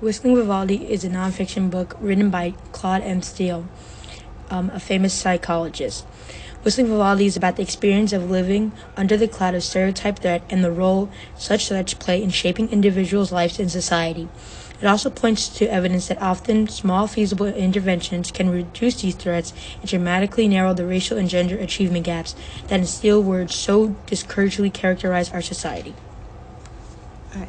Whistling Vivaldi is a nonfiction book written by Claude M. Steele, um, a famous psychologist. Whistling Vivaldi is about the experience of living under the cloud of stereotype threat and the role such threats play in shaping individuals' lives in society. It also points to evidence that often small feasible interventions can reduce these threats and dramatically narrow the racial and gender achievement gaps that in Steele words so discouragingly characterize our society. Alright.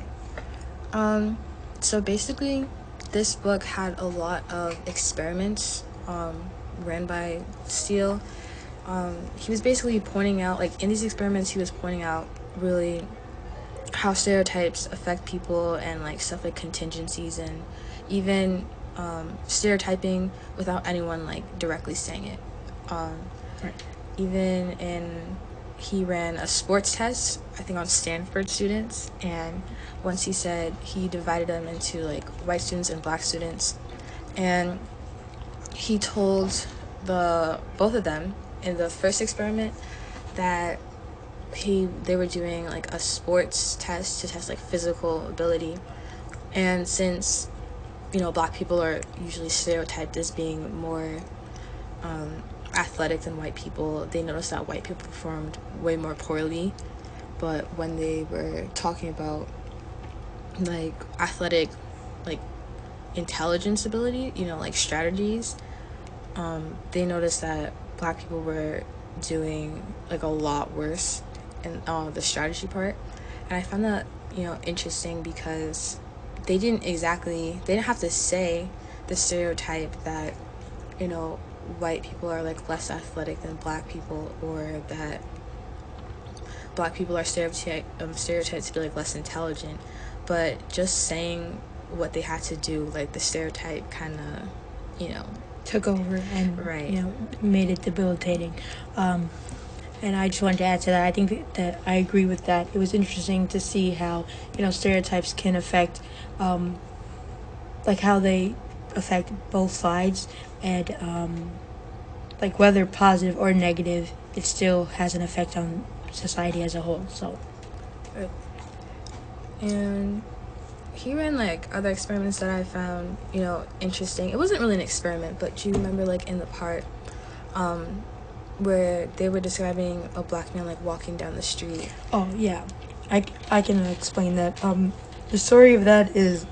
Um, so basically, this book had a lot of experiments um, ran by Steele. Um, he was basically pointing out, like, in these experiments, he was pointing out really how stereotypes affect people and, like, stuff like contingencies and even um, stereotyping without anyone, like, directly saying it. Um, Right. Even in he ran a sports test, I think on Stanford students, and once he said he divided them into like white students and black students, and he told the both of them in the first experiment that he they were doing like a sports test to test like physical ability, and since you know black people are usually stereotyped as being more um, athletic than white people, they noticed that white people performed way more poorly. But when they were talking about like athletic, like intelligence ability, you know, like strategies, um, they noticed that black people were doing like a lot worse in uh, the strategy part. And I found that, you know, interesting because they didn't exactly, they didn't have to say the stereotype that, you know, white people are like less athletic than black people or that black people are stereotyped um, stereotyped to be like less intelligent but just saying what they had to do like the stereotype kind of you know Took over and Right. you know made it debilitating. Um, and I just wanted to add to that. I think that, that I agree with that. It was interesting to see how you know stereotypes can affect, um, like how they affect both sides, and um, like whether positive or negative, it still has an effect on society as a whole. So and he ran like other experiments that I found, you know, interesting. It wasn't really an experiment, but do you remember like in the part um where they were describing a black man like walking down the street? Oh yeah, I, I can explain that. Um, the story of that is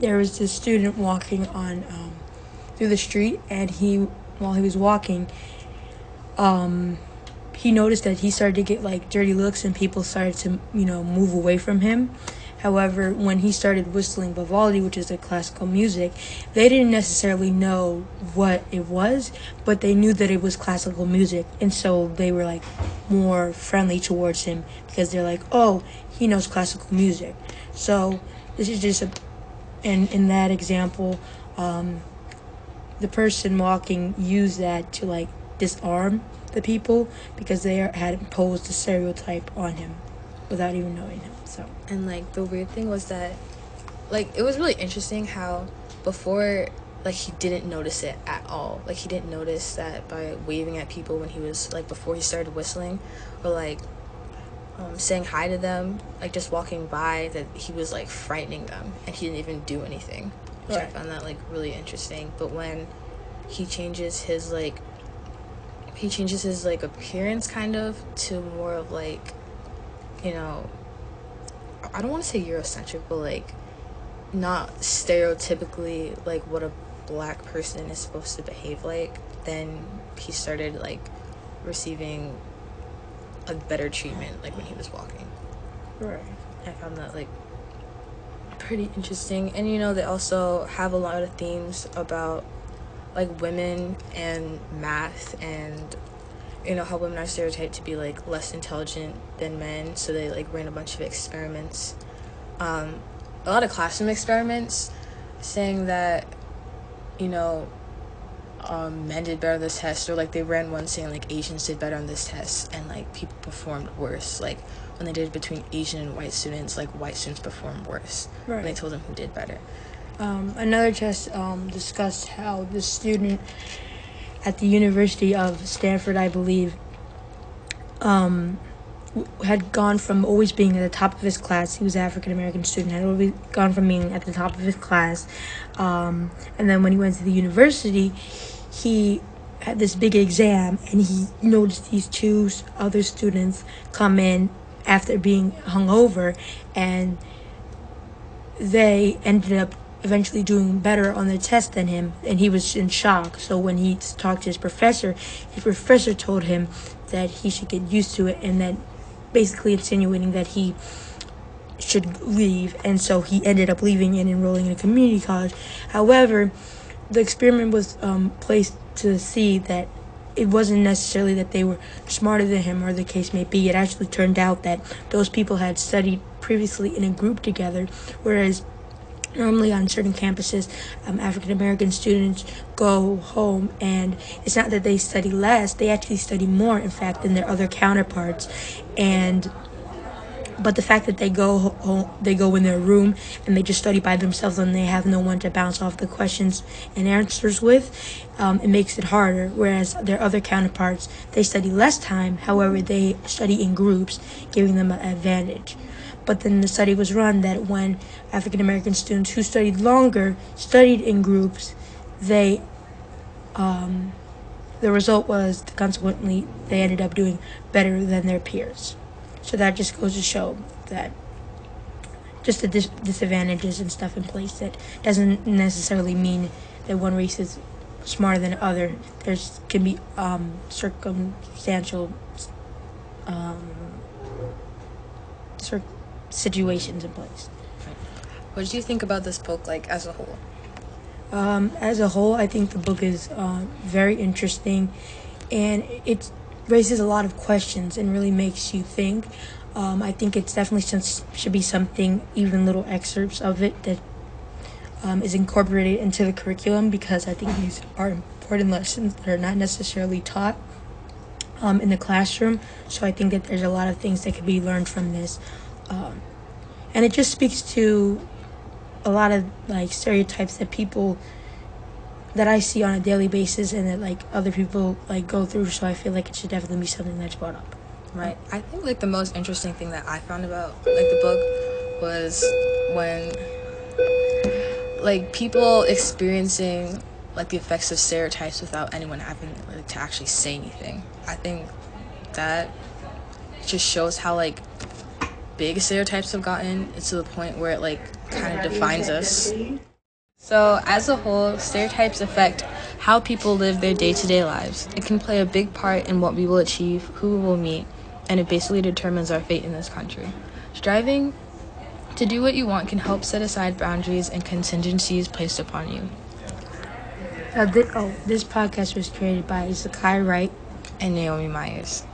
there was this student walking on um, through the street, and he while he was walking, um, he noticed that he started to get like dirty looks, and people started to you know move away from him. However, when he started whistling Vivaldi, which is a classical music, they didn't necessarily know what it was, but they knew that it was classical music, and so they were like more friendly towards him because they're like, oh, he knows classical music. So this is just a, and in that example, um, the person walking used that to like disarm the people because they are, had imposed a stereotype on him without even knowing him. So. And like the weird thing was that like it was really interesting how before like he didn't notice it at all. Like he didn't notice that by waving at people when he was like before he started whistling or like um, saying hi to them, like just walking by that he was like frightening them and he didn't even do anything. Which I found that like really interesting. But when he changes his like he changes his like appearance kind of to more of like you know I don't want to say Eurocentric, but like not stereotypically like what a black person is supposed to behave like, then he started like receiving a better treatment like when he was walking. Right. I found that like pretty interesting. And you know, they also have a lot of themes about like women and math and you know how women are stereotyped to be like less intelligent than men so they like ran a bunch of experiments um, a lot of classroom experiments saying that you know um, men did better on this test or like they ran one saying like asians did better on this test and like people performed worse like when they did it between asian and white students like white students performed worse when they told them who did better. Um, another test um, discussed how the student at the University of Stanford, I believe, um, had gone from always being at the top of his class. He was an African American student. Had always gone from being at the top of his class, um, and then when he went to the university, he had this big exam, and he noticed these two other students come in after being hung over, and they ended up eventually doing better on the test than him, and he was in shock. So when he talked to his professor, his professor told him that he should get used to it, and that basically insinuating that he should leave, and so he ended up leaving and enrolling in a community college. However, the experiment was um, placed to see that it wasn't necessarily that they were smarter than him or the case may be. It actually turned out that those people had studied previously in a group together, whereas normally on certain campuses, um, African American students go home, and it's not that they study less; they actually study more, in fact, than their other counterparts. And but the fact that they go home, they go in their room and they just study by themselves and they have no one to bounce off the questions and answers with, um, it makes it harder. Whereas their other counterparts, they study less time. However, they study in groups, giving them an advantage. But then the study was run that when African American students who studied longer studied in groups, they um, the result was consequently they ended up doing better than their peers. So that just goes to show that just the dis- disadvantages and stuff in place that doesn't necessarily mean that one race is smarter than other. There's can be um, circumstantial um, cir- situations in place. What do you think about this book, like as a whole? Um, as a whole, I think the book is uh, very interesting, and it raises a lot of questions and really makes you think. Um, I think it's definitely some, should be something, even little excerpts of it that um, is incorporated into the curriculum because I think these are important lessons that are not necessarily taught um, in the classroom. So I think that there's a lot of things that could be learned from this. Um, and it just speaks to a lot of like stereotypes that people that I see on a daily basis and that like other people like go through so I feel like it should definitely be something that's brought up. Right. I think like the most interesting thing that I found about like the book was when like people experiencing like the effects of stereotypes without anyone having like, to actually say anything. I think that just shows how like big stereotypes have gotten. It's to the point where it like kind of defines us. So, as a whole, stereotypes affect how people live their day to day lives. It can play a big part in what we will achieve, who we will meet, and it basically determines our fate in this country. Striving to do what you want can help set aside boundaries and contingencies placed upon you. Uh, th- oh, this podcast was created by Zaccai Wright and Naomi Myers.